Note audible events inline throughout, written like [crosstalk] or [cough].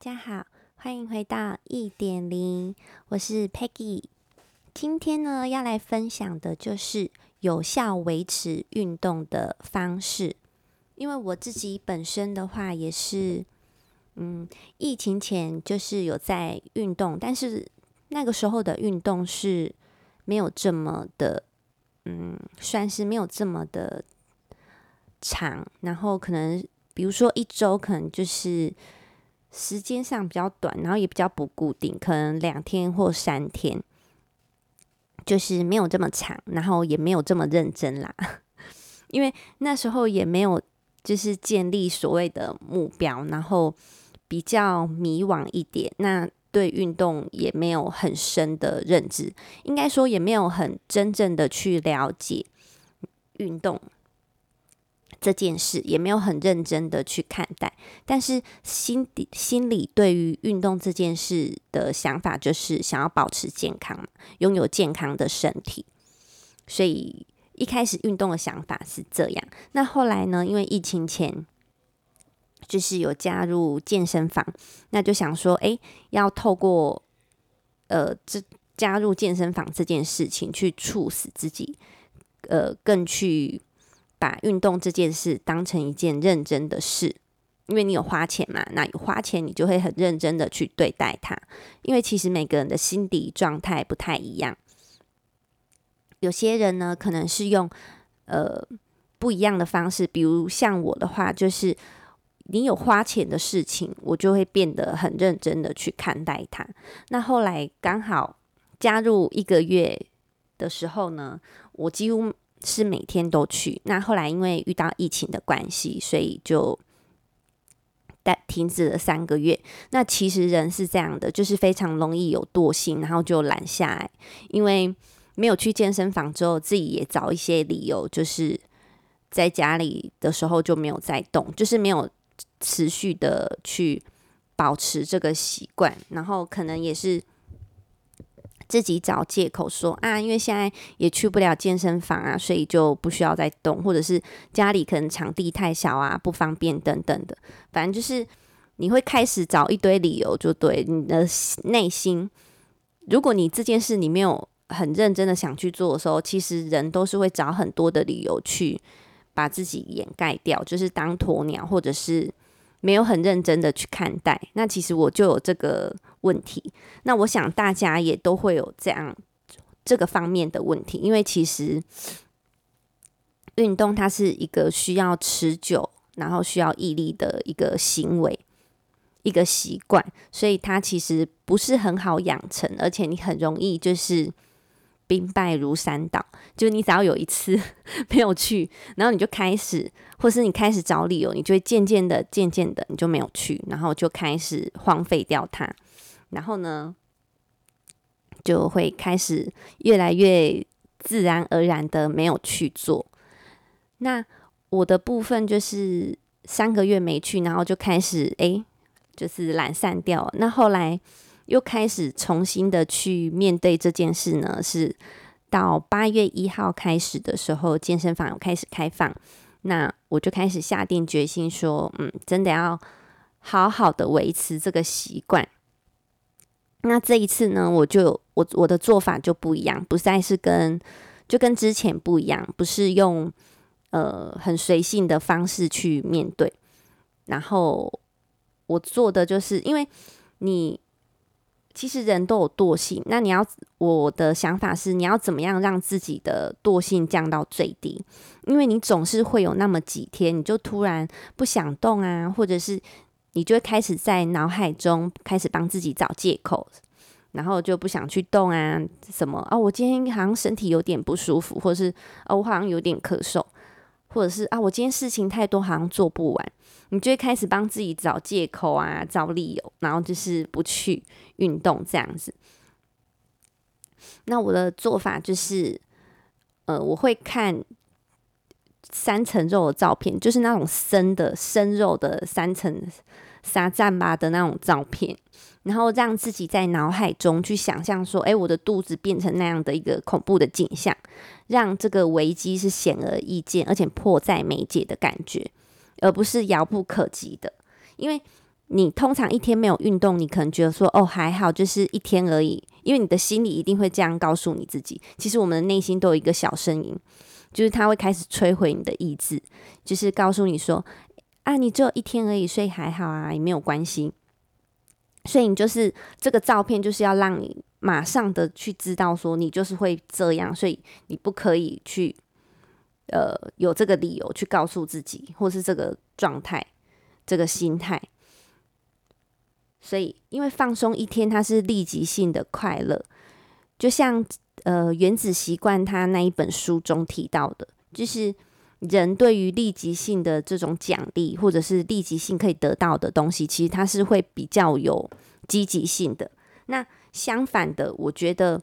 大家好，欢迎回到一点零，我是 Peggy。今天呢，要来分享的就是有效维持运动的方式。因为我自己本身的话，也是，嗯，疫情前就是有在运动，但是那个时候的运动是没有这么的，嗯，算是没有这么的长。然后可能，比如说一周，可能就是。时间上比较短，然后也比较不固定，可能两天或三天，就是没有这么长，然后也没有这么认真啦。[laughs] 因为那时候也没有就是建立所谓的目标，然后比较迷惘一点。那对运动也没有很深的认知，应该说也没有很真正的去了解运动。这件事也没有很认真的去看待，但是心底心里对于运动这件事的想法就是想要保持健康，拥有健康的身体，所以一开始运动的想法是这样。那后来呢，因为疫情前就是有加入健身房，那就想说，哎，要透过呃这加入健身房这件事情去促使自己，呃，更去。把运动这件事当成一件认真的事，因为你有花钱嘛，那有花钱你就会很认真的去对待它。因为其实每个人的心理状态不太一样，有些人呢可能是用呃不一样的方式，比如像我的话，就是你有花钱的事情，我就会变得很认真的去看待它。那后来刚好加入一个月的时候呢，我几乎。是每天都去，那后来因为遇到疫情的关系，所以就但停止了三个月。那其实人是这样的，就是非常容易有惰性，然后就懒下来。因为没有去健身房之后，自己也找一些理由，就是在家里的时候就没有在动，就是没有持续的去保持这个习惯，然后可能也是。自己找借口说啊，因为现在也去不了健身房啊，所以就不需要再动，或者是家里可能场地太小啊，不方便等等的。反正就是你会开始找一堆理由，就对你的内心。如果你这件事你没有很认真的想去做的时候，其实人都是会找很多的理由去把自己掩盖掉，就是当鸵鸟，或者是。没有很认真的去看待，那其实我就有这个问题。那我想大家也都会有这样这个方面的问题，因为其实运动它是一个需要持久，然后需要毅力的一个行为，一个习惯，所以它其实不是很好养成，而且你很容易就是。兵败如山倒，就你只要有一次 [laughs] 没有去，然后你就开始，或是你开始找理由，你就会渐渐的、渐渐的，你就没有去，然后就开始荒废掉它，然后呢，就会开始越来越自然而然的没有去做。那我的部分就是三个月没去，然后就开始哎，就是懒散掉。那后来。又开始重新的去面对这件事呢，是到八月一号开始的时候，健身房开始开放，那我就开始下定决心说，嗯，真的要好好的维持这个习惯。那这一次呢，我就我我的做法就不一样，不再是跟就跟之前不一样，不是用呃很随性的方式去面对，然后我做的就是因为你。其实人都有惰性，那你要我的想法是，你要怎么样让自己的惰性降到最低？因为你总是会有那么几天，你就突然不想动啊，或者是你就会开始在脑海中开始帮自己找借口，然后就不想去动啊，什么啊，我今天好像身体有点不舒服，或是啊，我好像有点咳嗽。或者是啊，我今天事情太多，好像做不完，你就会开始帮自己找借口啊，找理由，然后就是不去运动这样子。那我的做法就是，呃，我会看三层肉的照片，就是那种生的生肉的三层沙赞吧的那种照片。然后让自己在脑海中去想象说，哎，我的肚子变成那样的一个恐怖的景象，让这个危机是显而易见，而且迫在眉睫的感觉，而不是遥不可及的。因为你通常一天没有运动，你可能觉得说哦还好，就是一天而已，因为你的心里一定会这样告诉你自己。其实我们的内心都有一个小声音，就是他会开始摧毁你的意志，就是告诉你说啊，你只有一天而已，所以还好啊，也没有关系。所以你就是这个照片，就是要让你马上的去知道说你就是会这样，所以你不可以去呃有这个理由去告诉自己，或是这个状态、这个心态。所以，因为放松一天，它是立即性的快乐，就像呃《原子习惯》它那一本书中提到的，就是人对于立即性的这种奖励，或者是立即性可以得到的东西，其实它是会比较有积极性的。那相反的，我觉得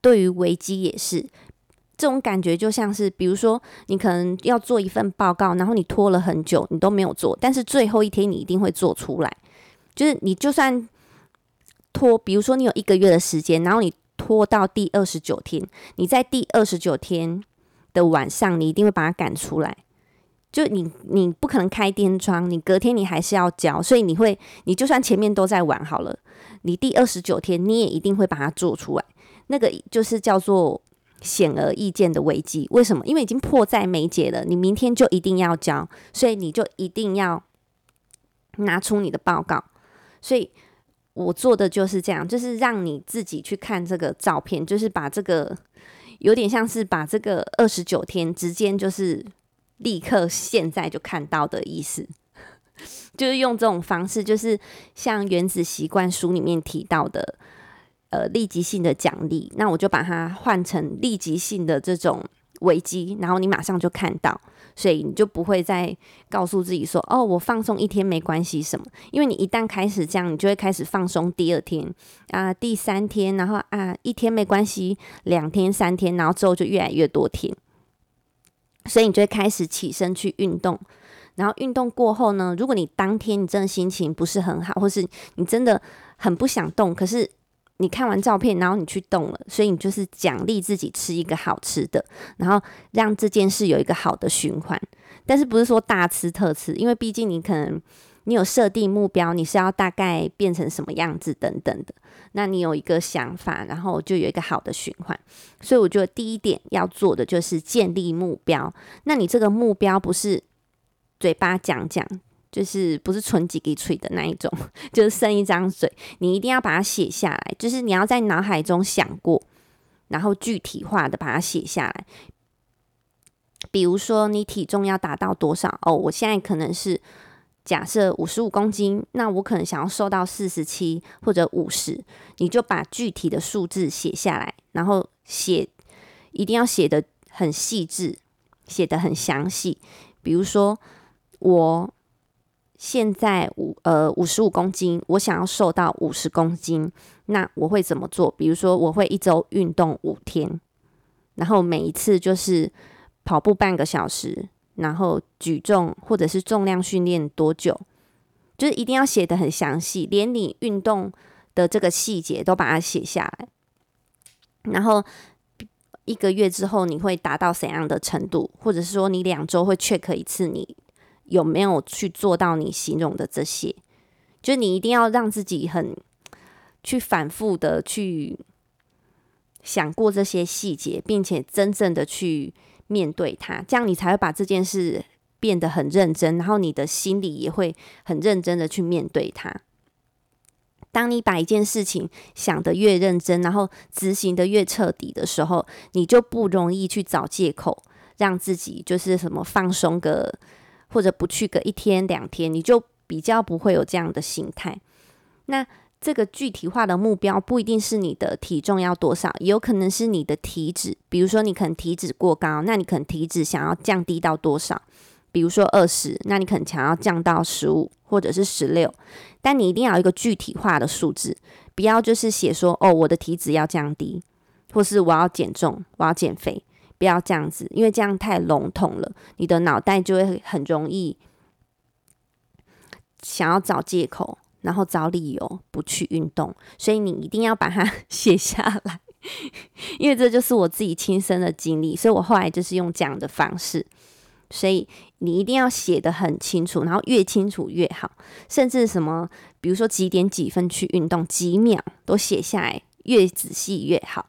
对于危机也是这种感觉，就像是比如说你可能要做一份报告，然后你拖了很久，你都没有做，但是最后一天你一定会做出来。就是你就算拖，比如说你有一个月的时间，然后你拖到第二十九天，你在第二十九天的晚上，你一定会把它赶出来。就你你不可能开天窗，你隔天你还是要交，所以你会，你就算前面都在玩好了，你第二十九天你也一定会把它做出来。那个就是叫做显而易见的危机。为什么？因为已经迫在眉睫了，你明天就一定要交，所以你就一定要拿出你的报告。所以我做的就是这样，就是让你自己去看这个照片，就是把这个有点像是把这个二十九天之间，就是立刻现在就看到的意思，[laughs] 就是用这种方式，就是像《原子习惯》书里面提到的，呃，立即性的奖励，那我就把它换成立即性的这种危机，然后你马上就看到。所以你就不会再告诉自己说：“哦，我放松一天没关系什么。”因为你一旦开始这样，你就会开始放松。第二天啊，第三天，然后啊，一天没关系，两天、三天，然后之后就越来越多天。所以你就会开始起身去运动。然后运动过后呢，如果你当天你真的心情不是很好，或是你真的很不想动，可是。你看完照片，然后你去动了，所以你就是奖励自己吃一个好吃的，然后让这件事有一个好的循环。但是不是说大吃特吃，因为毕竟你可能你有设定目标，你是要大概变成什么样子等等的。那你有一个想法，然后就有一个好的循环。所以我觉得第一点要做的就是建立目标。那你这个目标不是嘴巴讲讲。就是不是纯几个嘴的那一种，[laughs] 就是剩一张嘴，你一定要把它写下来。就是你要在脑海中想过，然后具体化的把它写下来。比如说你体重要达到多少？哦，我现在可能是假设五十五公斤，那我可能想要瘦到四十七或者五十，你就把具体的数字写下来，然后写一定要写的很细致，写的很详细。比如说我。现在五呃五十五公斤，我想要瘦到五十公斤，那我会怎么做？比如说，我会一周运动五天，然后每一次就是跑步半个小时，然后举重或者是重量训练多久，就是一定要写得很详细，连你运动的这个细节都把它写下来。然后一个月之后你会达到怎样的程度？或者是说你两周会 check 一次你。有没有去做到你形容的这些？就你一定要让自己很去反复的去想过这些细节，并且真正的去面对它，这样你才会把这件事变得很认真，然后你的心里也会很认真的去面对它。当你把一件事情想得越认真，然后执行得越彻底的时候，你就不容易去找借口，让自己就是什么放松个。或者不去个一天两天，你就比较不会有这样的心态。那这个具体化的目标不一定是你的体重要多少，也有可能是你的体脂。比如说你可能体脂过高，那你可能体脂想要降低到多少？比如说二十，那你可能想要降到十五或者是十六。但你一定要有一个具体化的数字，不要就是写说哦，我的体脂要降低，或是我要减重，我要减肥。不要这样子，因为这样太笼统了，你的脑袋就会很容易想要找借口，然后找理由不去运动。所以你一定要把它 [laughs] 写下来，因为这就是我自己亲身的经历。所以我后来就是用这样的方式，所以你一定要写得很清楚，然后越清楚越好。甚至什么，比如说几点几分去运动，几秒都写下来，越仔细越好。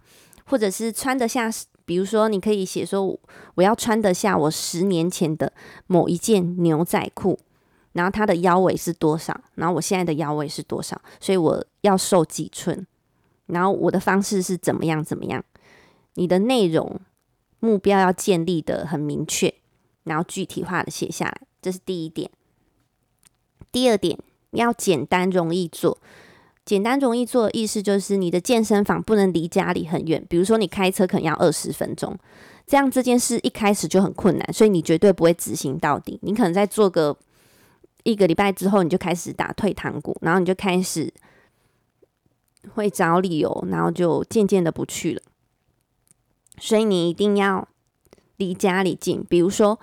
或者是穿得下，比如说你可以写说，我要穿得下我十年前的某一件牛仔裤，然后它的腰围是多少，然后我现在的腰围是多少，所以我要瘦几寸，然后我的方式是怎么样怎么样。你的内容目标要建立得很明确。然后具体化的写下来，这是第一点。第二点，要简单容易做。简单容易做的意思就是，你的健身房不能离家里很远。比如说，你开车可能要二十分钟，这样这件事一开始就很困难，所以你绝对不会执行到底。你可能在做个一个礼拜之后，你就开始打退堂鼓，然后你就开始会找理由，然后就渐渐的不去了。所以你一定要离家里近，比如说。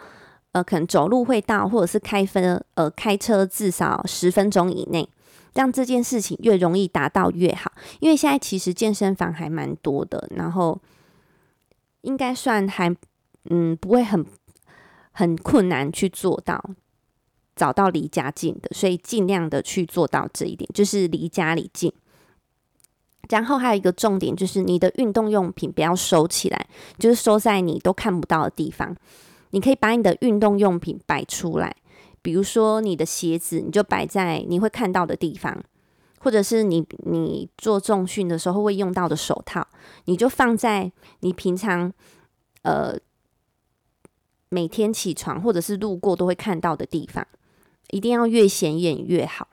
呃，可能走路会到，或者是开分呃开车至少十分钟以内，让这件事情越容易达到越好。因为现在其实健身房还蛮多的，然后应该算还嗯不会很很困难去做到找到离家近的，所以尽量的去做到这一点，就是离家里近。然后还有一个重点就是你的运动用品不要收起来，就是收在你都看不到的地方。你可以把你的运动用品摆出来，比如说你的鞋子，你就摆在你会看到的地方，或者是你你做重训的时候会用到的手套，你就放在你平常呃每天起床或者是路过都会看到的地方，一定要越显眼越好。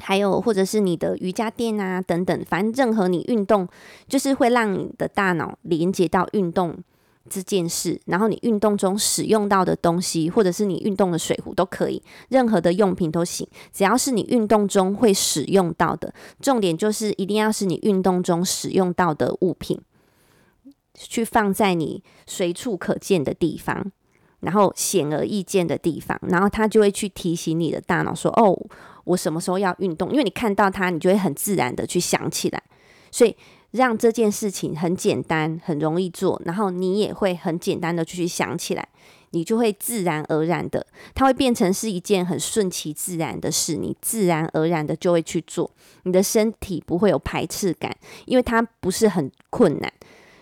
还有或者是你的瑜伽垫啊等等，反正任何你运动就是会让你的大脑连接到运动。这件事，然后你运动中使用到的东西，或者是你运动的水壶都可以，任何的用品都行，只要是你运动中会使用到的。重点就是一定要是你运动中使用到的物品，去放在你随处可见的地方，然后显而易见的地方，然后它就会去提醒你的大脑说：“哦，我什么时候要运动？”因为你看到它，你就会很自然的去想起来，所以。让这件事情很简单，很容易做，然后你也会很简单的去想起来，你就会自然而然的，它会变成是一件很顺其自然的事，你自然而然的就会去做，你的身体不会有排斥感，因为它不是很困难。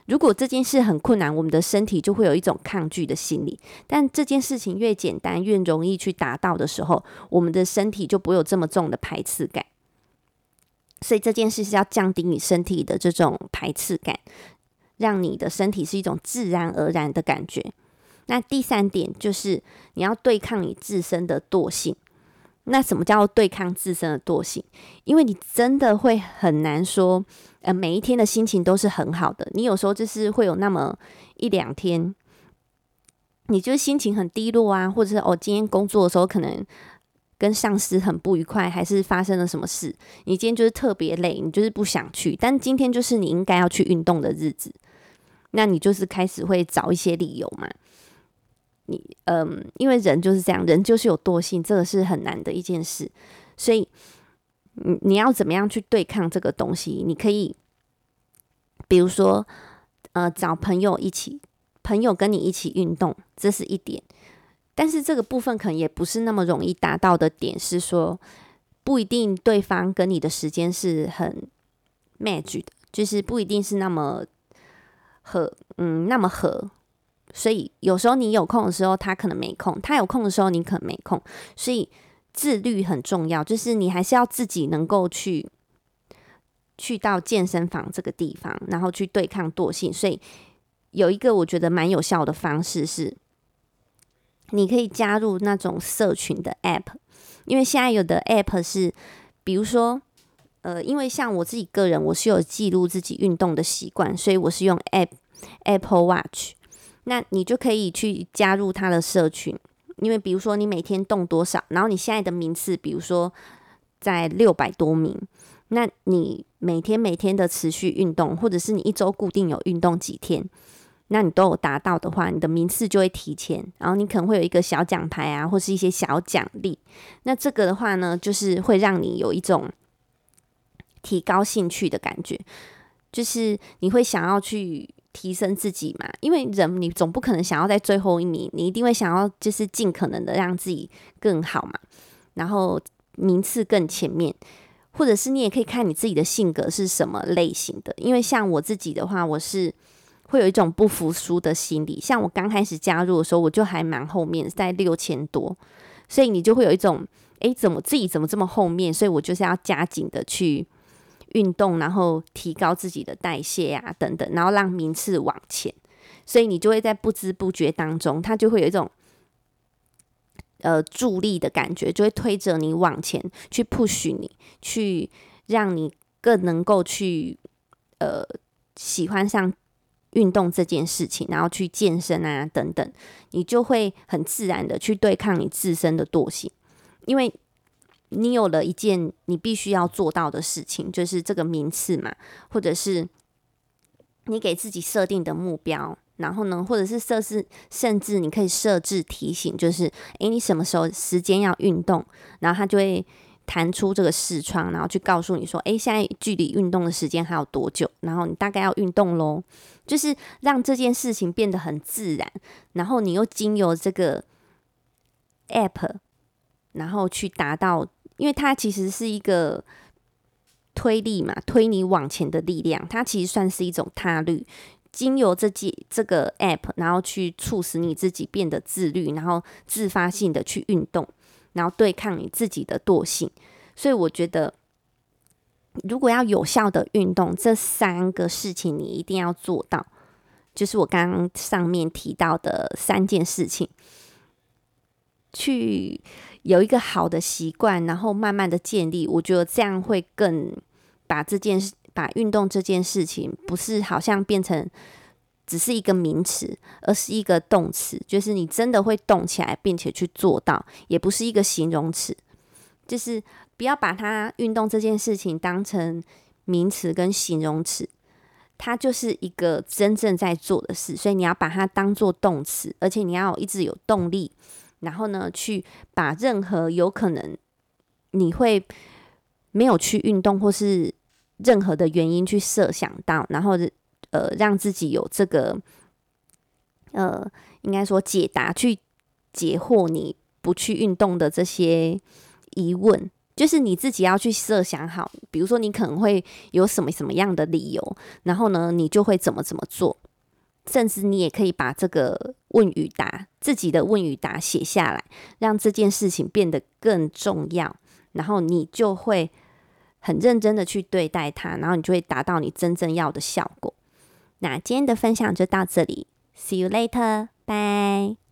如果这件事很困难，我们的身体就会有一种抗拒的心理。但这件事情越简单，越容易去达到的时候，我们的身体就不会有这么重的排斥感。所以这件事是要降低你身体的这种排斥感，让你的身体是一种自然而然的感觉。那第三点就是你要对抗你自身的惰性。那什么叫对抗自身的惰性？因为你真的会很难说，呃，每一天的心情都是很好的。你有时候就是会有那么一两天，你就是心情很低落啊，或者是哦，今天工作的时候可能。跟上司很不愉快，还是发生了什么事？你今天就是特别累，你就是不想去。但今天就是你应该要去运动的日子，那你就是开始会找一些理由嘛。你嗯，因为人就是这样，人就是有惰性，这个是很难的一件事。所以你你要怎么样去对抗这个东西？你可以，比如说呃，找朋友一起，朋友跟你一起运动，这是一点。但是这个部分可能也不是那么容易达到的点，是说不一定对方跟你的时间是很 match 的，就是不一定是那么合，嗯，那么合。所以有时候你有空的时候，他可能没空；他有空的时候，你可能没空。所以自律很重要，就是你还是要自己能够去去到健身房这个地方，然后去对抗惰性。所以有一个我觉得蛮有效的方式是。你可以加入那种社群的 App，因为现在有的 App 是，比如说，呃，因为像我自己个人，我是有记录自己运动的习惯，所以我是用 App Apple Watch。那你就可以去加入他的社群，因为比如说你每天动多少，然后你现在的名次，比如说在六百多名，那你每天每天的持续运动，或者是你一周固定有运动几天。那你都有达到的话，你的名次就会提前，然后你可能会有一个小奖牌啊，或是一些小奖励。那这个的话呢，就是会让你有一种提高兴趣的感觉，就是你会想要去提升自己嘛，因为人你总不可能想要在最后一名，你一定会想要就是尽可能的让自己更好嘛，然后名次更前面，或者是你也可以看你自己的性格是什么类型的，因为像我自己的话，我是会有一种不服输的心理，像我刚开始加入的时候，我就还蛮后面，在六千多，所以你就会有一种，诶，怎么自己怎么这么后面，所以我就是要加紧的去。运动，然后提高自己的代谢啊，等等，然后让名次往前，所以你就会在不知不觉当中，它就会有一种呃助力的感觉，就会推着你往前去 push 你，去让你更能够去呃喜欢上运动这件事情，然后去健身啊等等，你就会很自然的去对抗你自身的惰性，因为。你有了一件你必须要做到的事情，就是这个名次嘛，或者是你给自己设定的目标，然后呢，或者是设置，甚至你可以设置提醒，就是诶，你什么时候时间要运动，然后它就会弹出这个视窗，然后去告诉你说，诶，现在距离运动的时间还有多久，然后你大概要运动喽，就是让这件事情变得很自然，然后你又经由这个 app，然后去达到。因为它其实是一个推力嘛，推你往前的力量。它其实算是一种他律，经由这几这个 app，然后去促使你自己变得自律，然后自发性的去运动，然后对抗你自己的惰性。所以我觉得，如果要有效的运动，这三个事情你一定要做到，就是我刚刚上面提到的三件事情，去。有一个好的习惯，然后慢慢的建立，我觉得这样会更把这件事，把运动这件事情，不是好像变成只是一个名词，而是一个动词，就是你真的会动起来，并且去做到，也不是一个形容词，就是不要把它运动这件事情当成名词跟形容词，它就是一个真正在做的事，所以你要把它当做动词，而且你要一直有动力。然后呢，去把任何有可能你会没有去运动，或是任何的原因去设想到，然后呃，让自己有这个呃，应该说解答，去解惑你不去运动的这些疑问，就是你自己要去设想好，比如说你可能会有什么什么样的理由，然后呢，你就会怎么怎么做。甚至你也可以把这个问与答，自己的问与答写下来，让这件事情变得更重要，然后你就会很认真的去对待它，然后你就会达到你真正要的效果。那今天的分享就到这里，See you later，拜。